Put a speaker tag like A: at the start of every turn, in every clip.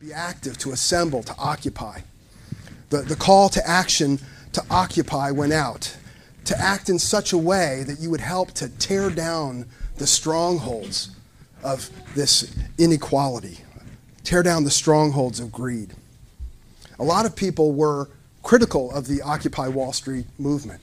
A: be active, to assemble, to occupy. The, the call to action to occupy went out, to act in such a way that you would help to tear down the strongholds of this inequality, tear down the strongholds of greed. A lot of people were critical of the Occupy Wall Street movement.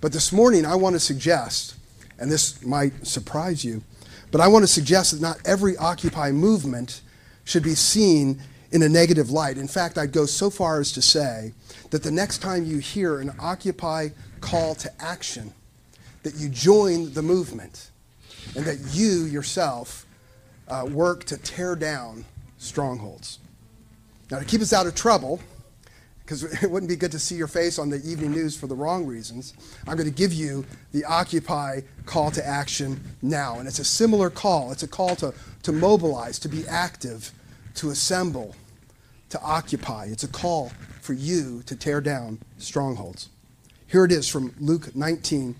A: But this morning, I want to suggest, and this might surprise you, but I want to suggest that not every Occupy movement should be seen in a negative light. In fact, I'd go so far as to say that the next time you hear an Occupy call to action, that you join the movement and that you yourself uh, work to tear down strongholds. Now, to keep us out of trouble, because it wouldn't be good to see your face on the evening news for the wrong reasons, I'm going to give you the Occupy call to action now. And it's a similar call. It's a call to, to mobilize, to be active, to assemble, to occupy. It's a call for you to tear down strongholds. Here it is from Luke 19,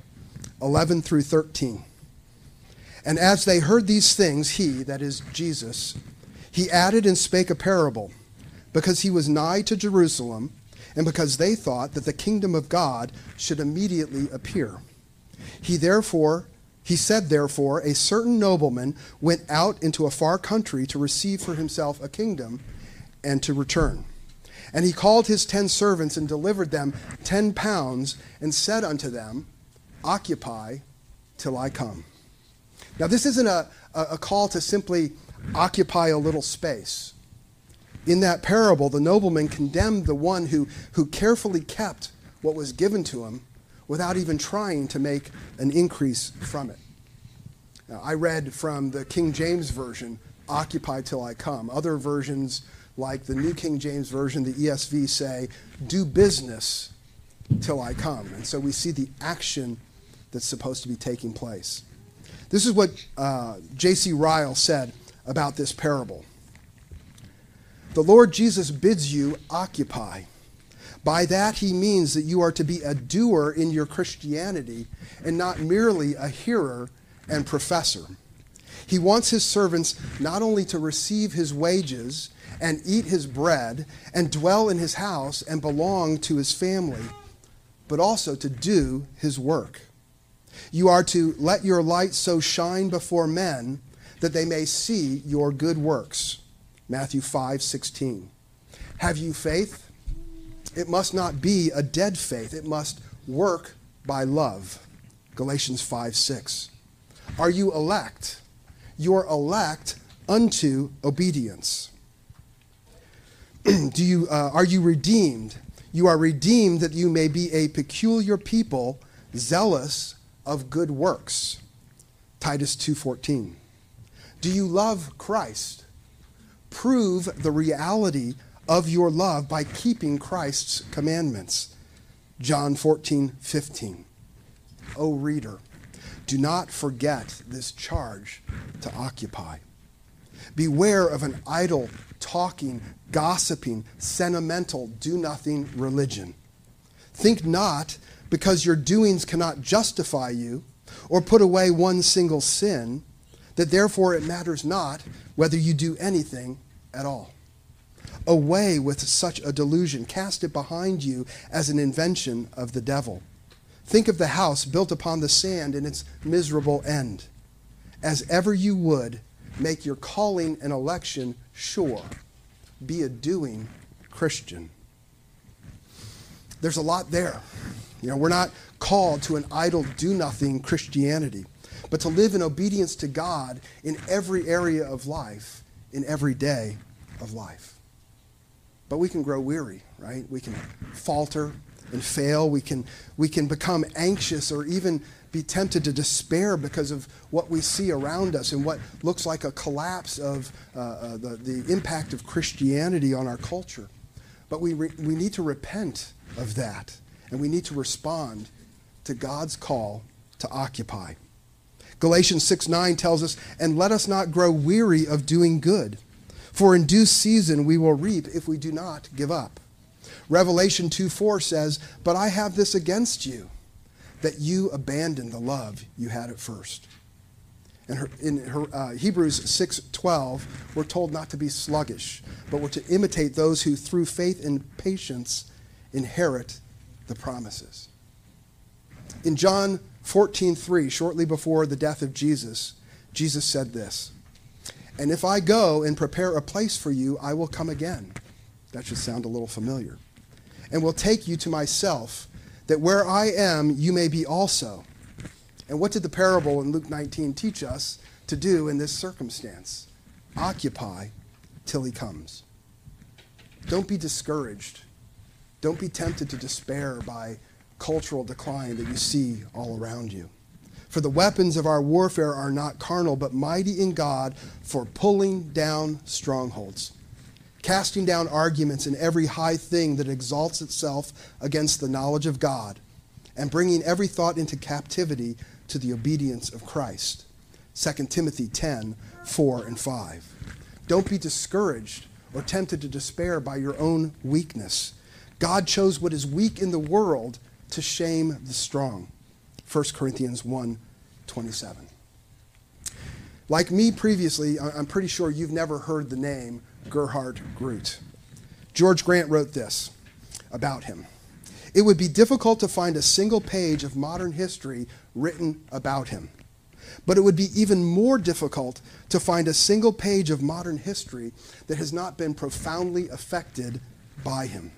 A: 11 through 13. And as they heard these things, he, that is Jesus, he added and spake a parable because he was nigh to Jerusalem, and because they thought that the kingdom of God should immediately appear. He therefore, he said, therefore, a certain nobleman went out into a far country to receive for himself a kingdom and to return. And he called his ten servants and delivered them ten pounds and said unto them, Occupy till I come. Now, this isn't a, a call to simply occupy a little space in that parable, the nobleman condemned the one who, who carefully kept what was given to him without even trying to make an increase from it. Now, I read from the King James Version, Occupy Till I Come. Other versions, like the New King James Version, the ESV, say, Do business till I come. And so we see the action that's supposed to be taking place. This is what uh, J.C. Ryle said about this parable. The Lord Jesus bids you occupy. By that, he means that you are to be a doer in your Christianity and not merely a hearer and professor. He wants his servants not only to receive his wages and eat his bread and dwell in his house and belong to his family, but also to do his work. You are to let your light so shine before men that they may see your good works Matthew 5 16. Have you faith? It must not be a dead faith, it must work by love. Galatians 5 6. Are you elect? You're elect unto obedience. Do you, uh, are you redeemed? You are redeemed that you may be a peculiar people, zealous of good works. Titus 2:14. Do you love Christ? Prove the reality of your love by keeping Christ's commandments. John 14, 15. O reader, do not forget this charge to occupy. Beware of an idle, talking, gossiping, sentimental, do nothing religion. Think not, because your doings cannot justify you or put away one single sin, that therefore it matters not whether you do anything at all. Away with such a delusion. Cast it behind you as an invention of the devil. Think of the house built upon the sand and its miserable end. As ever you would, make your calling and election sure. Be a doing Christian. There's a lot there. You know, we're not called to an idle, do nothing Christianity, but to live in obedience to God in every area of life in every day of life. But we can grow weary, right? We can falter and fail. We can, we can become anxious or even be tempted to despair because of what we see around us and what looks like a collapse of uh, uh, the, the impact of Christianity on our culture. But we, re- we need to repent of that and we need to respond to God's call to occupy. Galatians 6 9 tells us, And let us not grow weary of doing good, for in due season we will reap if we do not give up. Revelation 2 4 says, But I have this against you, that you abandon the love you had at first. In, her, in her, uh, Hebrews 6:12, we're told not to be sluggish, but we're to imitate those who, through faith and patience, inherit the promises. In John 14:3, shortly before the death of Jesus, Jesus said this, "And if I go and prepare a place for you, I will come again." That should sound a little familiar. "And will take you to myself, that where I am, you may be also." And what did the parable in Luke 19 teach us to do in this circumstance? Occupy till he comes. Don't be discouraged. Don't be tempted to despair by cultural decline that you see all around you. For the weapons of our warfare are not carnal, but mighty in God for pulling down strongholds, casting down arguments and every high thing that exalts itself against the knowledge of God, and bringing every thought into captivity to the obedience of Christ. 2 Timothy 10 4 and 5. Don't be discouraged or tempted to despair by your own weakness. God chose what is weak in the world to shame the strong. 1 Corinthians 1 27. Like me previously, I'm pretty sure you've never heard the name Gerhard Groot. George Grant wrote this about him. It would be difficult to find a single page of modern history written about him. But it would be even more difficult to find a single page of modern history that has not been profoundly affected by him.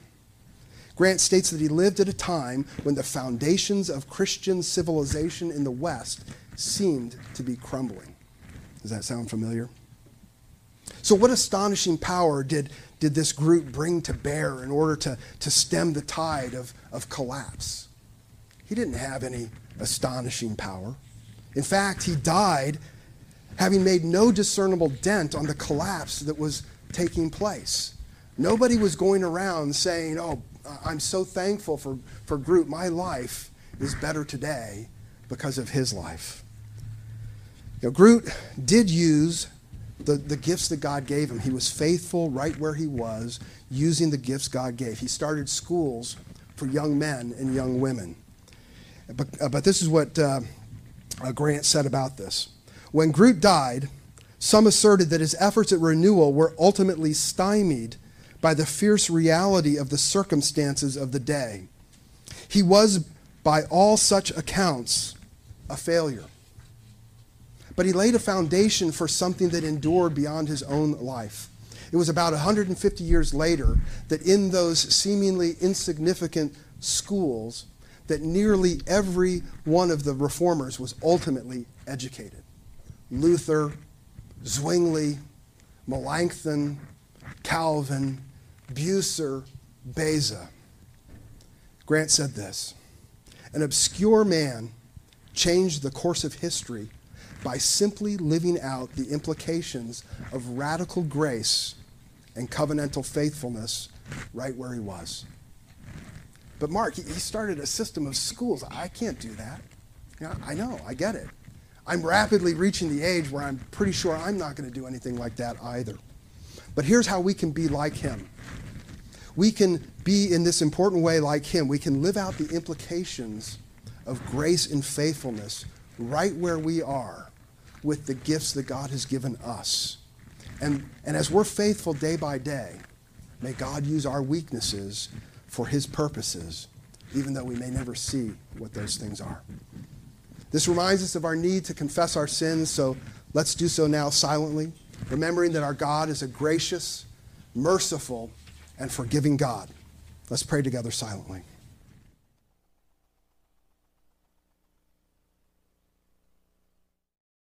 A: Grant states that he lived at a time when the foundations of Christian civilization in the West seemed to be crumbling. Does that sound familiar? So, what astonishing power did, did this Groot bring to bear in order to, to stem the tide of, of collapse? He didn't have any astonishing power. In fact, he died having made no discernible dent on the collapse that was taking place. Nobody was going around saying, Oh, I'm so thankful for, for Groot. My life is better today because of his life. You know, Groot did use the, the gifts that God gave him. He was faithful right where he was, using the gifts God gave. He started schools for young men and young women. But, uh, but this is what uh, uh, Grant said about this. When Groot died, some asserted that his efforts at renewal were ultimately stymied by the fierce reality of the circumstances of the day. He was, by all such accounts, a failure. But he laid a foundation for something that endured beyond his own life. It was about 150 years later that in those seemingly insignificant schools, that nearly every one of the reformers was ultimately educated. Luther, Zwingli, Melanchthon, Calvin, Bucer, Beza. Grant said this An obscure man changed the course of history by simply living out the implications of radical grace and covenantal faithfulness right where he was. But Mark, he started a system of schools. I can't do that. Yeah, I know, I get it. I'm rapidly reaching the age where I'm pretty sure I'm not going to do anything like that either. But here's how we can be like him. We can be in this important way like him. We can live out the implications of grace and faithfulness right where we are with the gifts that God has given us. And, and as we're faithful day by day, may God use our weaknesses for his purposes, even though we may never see what those things are. This reminds us of our need to confess our sins, so let's do so now silently, remembering that our God is a gracious, merciful, and forgiving God. Let's pray together silently.